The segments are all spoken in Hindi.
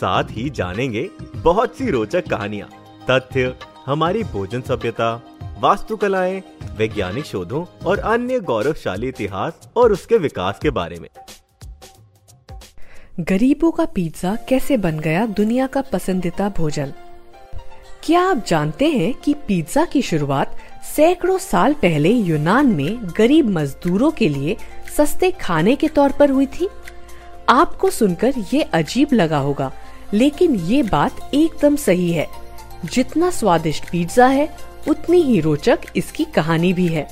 साथ ही जानेंगे बहुत सी रोचक कहानियाँ, तथ्य, हमारी भोजन सभ्यता, वास्तुकलाएँ, वैज्ञानिक शोधों और अन्य गौरवशाली इतिहास और उसके विकास के बारे में। गरीबों का पिज्जा कैसे बन गया दुनिया का पसंदीदा भोजन? क्या आप जानते हैं कि पिज्जा की शुरुआत सैकड़ों साल पहले यूनान में गरीब मजदूरों के लिए सस्ते खाने के तौर पर हुई थी? आपको सुनकर ये अजीब लगा होगा लेकिन ये बात एकदम सही है। जितना स्वादिष्ट पिज्जा है, उतनी ही रोचक इसकी कहानी भी है।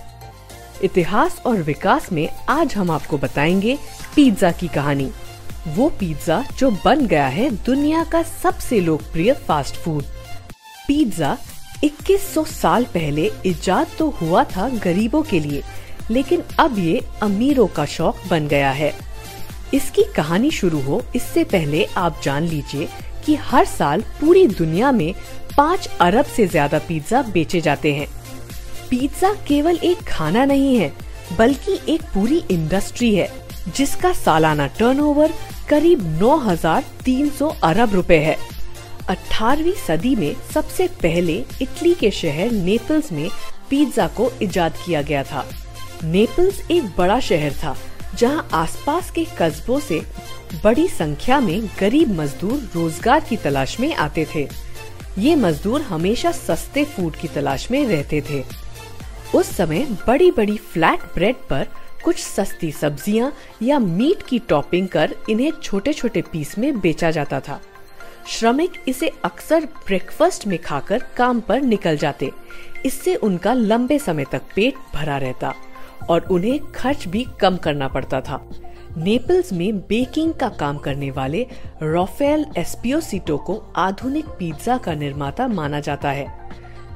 इतिहास और विकास में आज हम आपको बताएँगे पिज्जा की कहानी। वो पिज्जा जो बन गया है दुनिया का सबसे लोकप्रिय फास्ट फ़ूड पिज्जा 2100 साल पहले इजाद तो हुआ था गरीबों के लिए, लेकिन अब ये अमीरों का शौक बन गया है। इसकी कहानी शुरू हो इससे पहले आप जान लीजिए कि हर साल पूरी दुनिया में पाँच अरब से ज़्यादा पिज्जा बेचे जाते हैं। पिज्जा केवल एक खाना नहीं है बल्कि एक पूरी इंडस्ट्री है जिसका सालाना टर्नओवर करीब 9,300 अरब रुपए है। 18वीं सदी में सबसे पहले इटली के शहर नेपल्स में पिज्जा को इजाद किया गया था। नेपल्स एक बड़ा शहर था जहाँ आसपास के कस्बों से बड़ी संख्या में गरीब मजदूर रोज़गार की तलाश में आते थे। ये मजदूर हमेशा सस्ते फ़ूड की तलाश में रहते थे। उस समय बड़ी बड़ी फ्लैट ब्रेड पर कुछ सस्ती सब्ज़ियाँ या मीट की टॉपिंग कर इन्हें छोटे छोटे पीस में बेचा जाता था। श्रमिक इसे अक्सर ब्रेकफास्ट में खाकर काम पर निकल जाते। इससे उनका लंबे समय तक पेट भरा रहता। और उन्हें खर्च भी कम करना पड़ता था। नेपल्स में बेकिंग का काम करने वाले रोफेल एस्पियोसिटो को आधुनिक पिज्जा का निर्माता माना जाता है।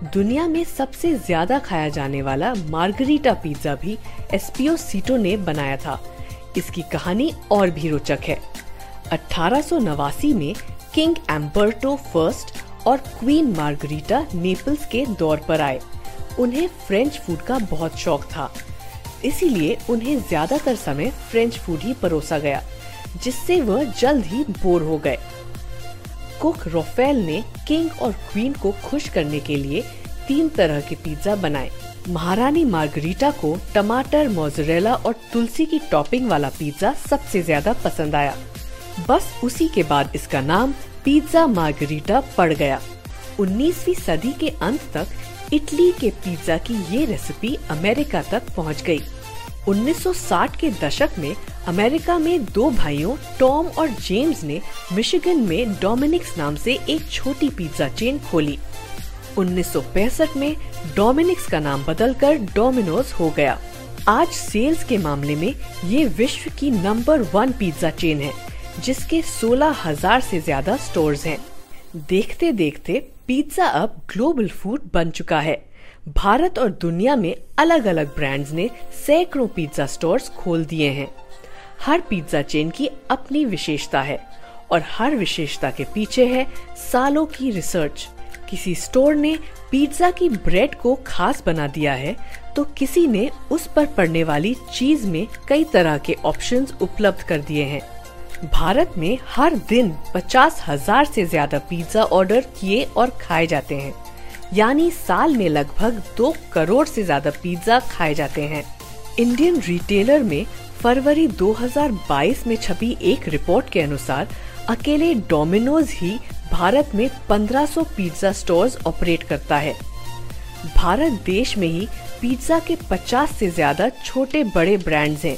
दुनिया में सबसे ज़्यादा खाया जाने वाला मार्गरीटा पिज्जा भी एस्पियोसिटो ने बनाया था। इसकी कहानी और भी रोचक है। अठारह सौ नवासी में किंग एम्बर्टो फ़र्स्ट और क्वीन मार्गरीटा नेपल्स के दौर पर आए। उन्हें फ्रेंच फ़ूड का बहुत शौक था। इसीलिए उन्हें ज़्यादातर समय फ्रेंच फ़ूड ही परोसा गया, जिससे वह जल्द ही बोर हो गए। कुक रोफेल ने किंग और क्वीन को खुश करने के लिए तीन तरह के पिज्जा बनाए। महारानी मार्गरीटा को टमाटर मोजरेला और तुलसी की टॉपिंग वाला पिज्जा सबसे ज़्यादा पसंद आया। बस उसी के बाद इसका नाम पिज्जा मार्गरीटा पड़ गया। 19वीं सदी के अंत तक इटली के पिज्जा की ये रेसिपी अमेरिका तक पहुँच गई। 1960 के दशक में अमेरिका में दो भाइयों, टॉम और जेम्स ने मिशिगन में डोमिनिक्स नाम से एक छोटी पिज्जा चेन खोली। 1965 में डोमिनिक्स का नाम बदलकर डोमिनोज हो गया। आज सेल्स के मामले में ये विश्व की नंबर वन पिज्जा चेन है, जिसके सोलह हज़ार से ज़्यादा स्टोर्स हैं। देखते देखते पिज्जा अब ग्लोबल फ़ूड बन चुका है। भारत और दुनिया में अलग अलग ब्रांड्स ने सैकड़ों पिज्जा स्टोर्स खोल दिए हैं। हर पिज्जा चेन की अपनी विशेषता है और हर विशेषता के पीछे है सालों की रिसर्च किसी स्टोर ने पिज्जा की ब्रेड को खास बना दिया है तो किसी ने उस पर पड़ने वाली चीज़ में कई तरह के ऑप्शंस उपलब्ध कर दिए हैं। भारत में हर दिन पचास हज़ार से ज़्यादा पिज्जा ऑर्डर किए और खाए जाते हैं। यानी साल में लगभग दो करोड़ से ज़्यादा पिज्जा खाए जाते हैं। इंडियन रिटेलर में फरवरी 2022 में छपी एक रिपोर्ट के अनुसार, अकेले डोमिनोज ही भारत में 1500 पिज्जा स्टोर्स ऑपरेट करता है। भारत देश में ही पिज्जा के 50 से ज़्यादा छोटे बड़े ब्रांड्स हैं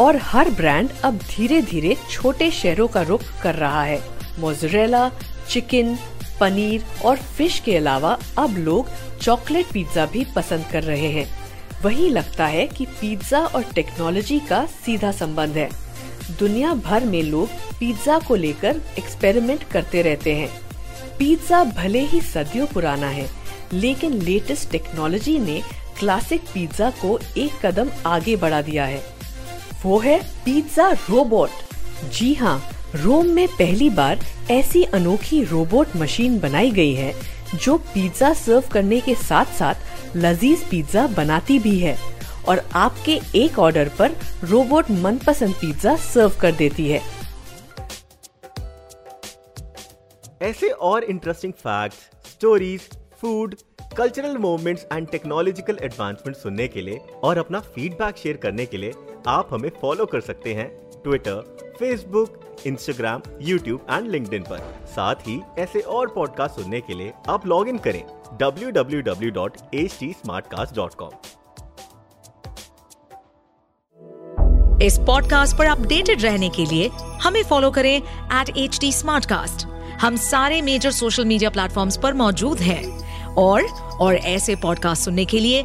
और हर ब्रांड अब धीरे धीरे छोटे शहरों का रुख कर रहा है। मोजरेला, चिकन, पनीर और फ़िश के अलावा अब लोग चॉकलेट पिज्जा भी पसंद कर रहे हैं। वही लगता है कि पिज्जा और टेक्नोलॉजी का सीधा संबंध है। दुनिया भर में लोग पिज्जा को लेकर एक्सपेरिमेंट करते रहते हैं। पिज्जा भले ही सदियों पुराना है, लेकिन लेटेस्ट टेक्नोलॉजी ने क्लासिक पिज्जा को एक कदम आगे बढ़ा दिया है। वो है पिज्जा रोबोट जी हाँ रोम में पहली बार ऐसी अनोखी रोबोट मशीन बनाई गई है जो पिज्जा सर्व करने के साथ साथ लजीज पिज्जा बनाती भी है और आपके एक ऑर्डर पर रोबोट मनपसंद पिज्जा सर्व कर देती है। ऐसे और interesting facts, stories food cultural movements and technological advancement सुनने के लिए और अपना फीडबैक शेयर करने के लिए आप हमें फॉलो कर सकते हैं Twitter Facebook Instagram YouTube and LinkedIn पर। साथ ही ऐसे और पॉडकास्ट सुनने के लिए आप लॉग इन करें www.htsmartcast.com इस पॉडकास्ट पर अपडेटेड रहने के लिए हमें फॉलो करें एट एच हम सारे मेजर सोशल मीडिया प्लेटफॉर्म्स पर मौजूद हैं। और और ऐसे पॉडकास्ट सुनने के लिए